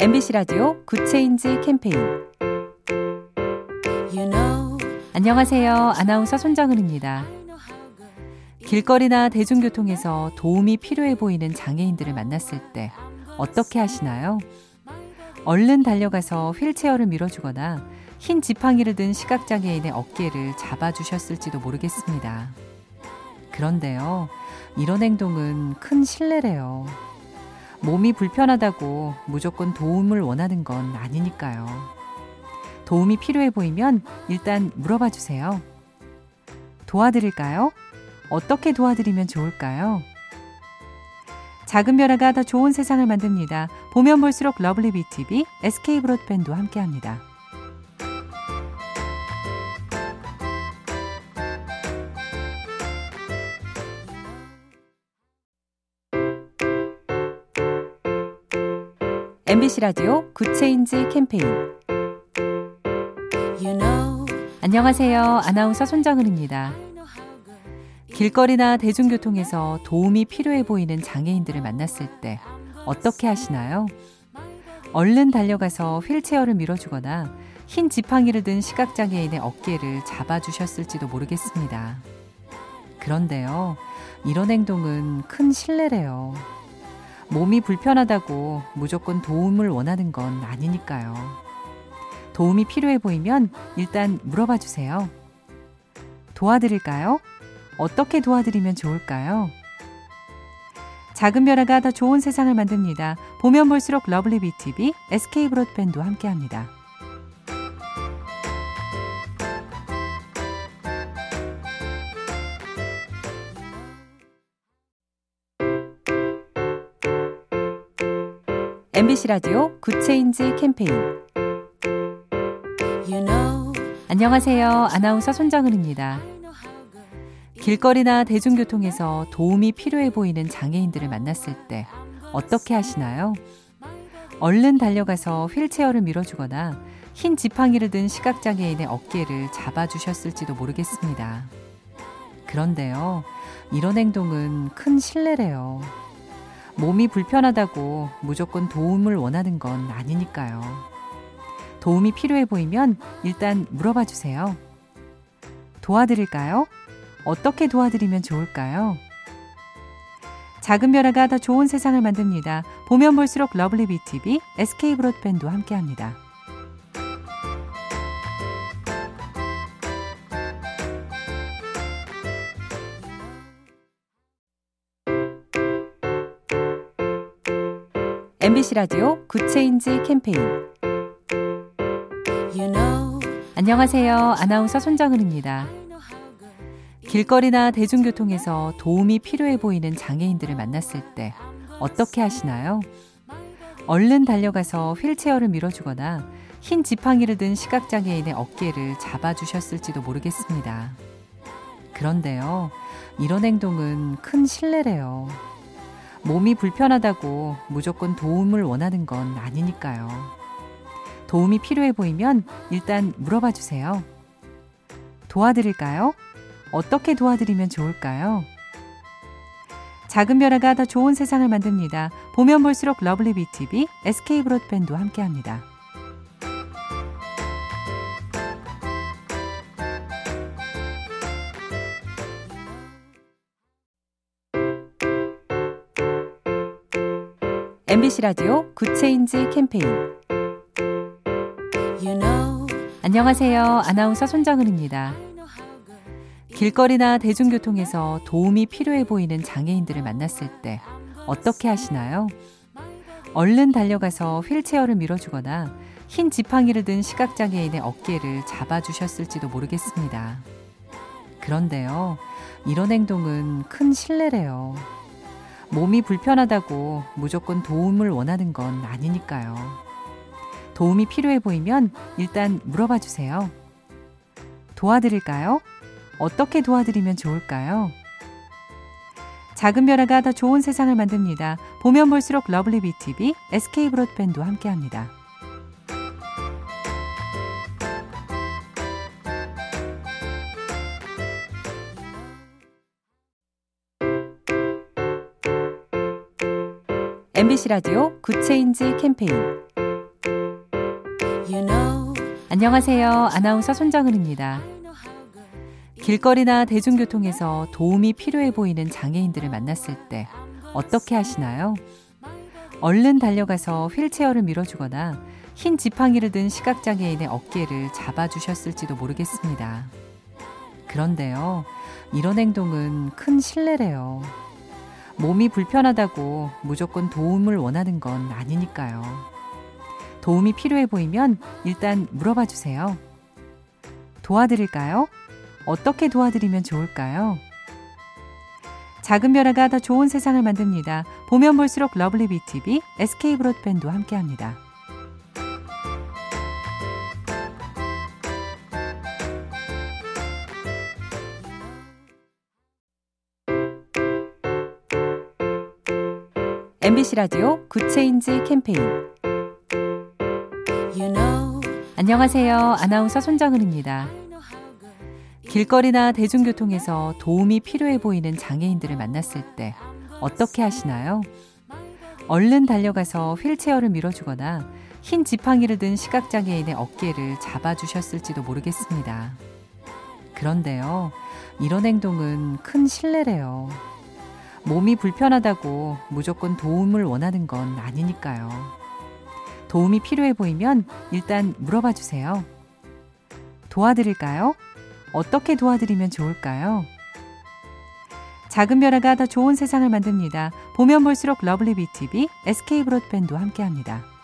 MBC 라디오 Good Change 캠페인 you know, 안녕하세요. 아나운서 손정은입니다. 길거리나 대중교통에서 도움이 필요해 보이는 장애인들을 만났을 때 어떻게 하시나요? 얼른 달려가서 휠체어를 밀어주거나 흰 지팡이를 든 시각장애인의 어깨를 잡아주셨을지도 모르겠습니다. 그런데요, 이런 행동은 큰 실례래요. 몸이 불편하다고 무조건 도움을 원하는 건 아니니까요. 도움이 필요해 보이면 일단 물어봐 주세요. 도와드릴까요? 어떻게 도와드리면 좋을까요? 작은 변화가 더 좋은 세상을 만듭니다. 보면 볼수록 러블리 비티비 SK 브로드밴드와 함께합니다. MBC 라디오 Good Change 캠페인 you know, 안녕하세요. 아나운서 손정은입니다. 길거리나 대중교통에서 도움이 필요해 보이는 장애인들을 만났을 때 어떻게 하시나요? 얼른 달려가서 휠체어를 밀어주거나 흰 지팡이를 든 시각장애인의 어깨를 잡아주셨을지도 모르겠습니다. 그런데요, 이런 행동은 큰 실례래요. 몸이 불편하다고 무조건 도움을 원하는 건 아니니까요. 도움이 필요해 보이면 일단 물어봐 주세요. 도와드릴까요? 어떻게 도와드리면 좋을까요? 작은 변화가 더 좋은 세상을 만듭니다. 보면 볼수록 러블리 비티비 SK 브로드밴드와 함께합니다. MBC 라디오 Good Change 캠페인 you know, 안녕하세요. 아나운서 손정은입니다. 길거리나 대중교통에서 도움이 필요해 보이는 장애인들을 만났을 때 어떻게 하시나요? 얼른 달려가서 휠체어를 밀어주거나 흰 지팡이를 든 시각장애인의 어깨를 잡아주셨을지도 모르겠습니다. 그런데요, 이런 행동은 큰 실례래요. 몸이 불편하다고 무조건 도움을 원하는 건 아니니까요. 도움이 필요해 보이면 일단 물어봐 주세요. 도와드릴까요? 어떻게 도와드리면 좋을까요? 작은 변화가 더 좋은 세상을 만듭니다. 보면 볼수록 러블리 비티비 SK 브로드밴드와 함께합니다. MBC 라디오 Good Change 캠페인 you know, 안녕하세요. 아나운서 손정은입니다. 길거리나 대중교통에서 도움이 필요해 보이는 장애인들을 만났을 때 어떻게 하시나요? 얼른 달려가서 휠체어를 밀어주거나 흰 지팡이를 든 시각장애인의 어깨를 잡아주셨을지도 모르겠습니다. 그런데요, 이런 행동은 큰 실례래요. 몸이 불편하다고 무조건 도움을 원하는 건 아니니까요. 도움이 필요해 보이면 일단 물어봐 주세요. 도와드릴까요? 어떻게 도와드리면 좋을까요? 작은 변화가 더 좋은 세상을 만듭니다. 보면 볼수록 러블리 비티비 SK 브로드밴드와 함께합니다. MBC 라디오 Good Change 캠페인 you know, 안녕하세요. 아나운서 손정은입니다. 길거리나 대중교통에서 도움이 필요해 보이는 장애인들을 만났을 때 어떻게 하시나요? 얼른 달려가서 휠체어를 밀어주거나 흰 지팡이를 든 시각장애인의 어깨를 잡아주셨을지도 모르겠습니다. 그런데요, 이런 행동은 큰 실례래요. 몸이 불편하다고 무조건 도움을 원하는 건 아니니까요. 도움이 필요해 보이면 일단 물어봐 주세요. 도와드릴까요? 어떻게 도와드리면 좋을까요? 작은 변화가 더 좋은 세상을 만듭니다. 보면 볼수록 러블리 비티비 SK 브로드밴드와 함께합니다. MBC 라디오 good change 캠페인 안녕하세요. 아나운서 손정은입니다. 길거리나 대중교통에서 도움이 필요해 보이는 장애인들을 만났을 때 어떻게 하시나요? 얼른 달려가서 휠체어를 밀어주거나 흰 지팡이를 든 시각장애인의 어깨를 잡아주셨을지도 모르겠습니다. 그런데요, 이런 행동은 큰 실례래요. 몸이 불편하다고 무조건 도움을 원하는 건 아니니까요. 도움이 필요해 보이면 일단 물어봐 주세요. 도와드릴까요? 어떻게 도와드리면 좋을까요? 작은 변화가 더 좋은 세상을 만듭니다. 보면 볼수록 lovely BTV, SK 브로드밴드와 함께합니다. MBC 라디오 good change 캠페인 you know, 안녕하세요. 아나운서 손정은입니다. 길거리나 대중교통에서 도움이 필요해 보이는 장애인들을 만났을 때 어떻게 하시나요? 얼른 달려가서 휠체어를 밀어주거나 흰 지팡이를 든 시각장애인의 어깨를 잡아주셨을지도 모르겠습니다. 그런데요, 이런 행동은 큰 실례래요. 몸이 불편하다고 무조건 도움을 원하는 건 아니니까요. 도움이 필요해 보이면 일단 물어봐 주세요. 도와드릴까요? 어떻게 도와드리면 좋을까요? 작은 변화가 더 좋은 세상을 만듭니다. 보면 볼수록 lovely BTV, SK 브로드밴드와 함께합니다.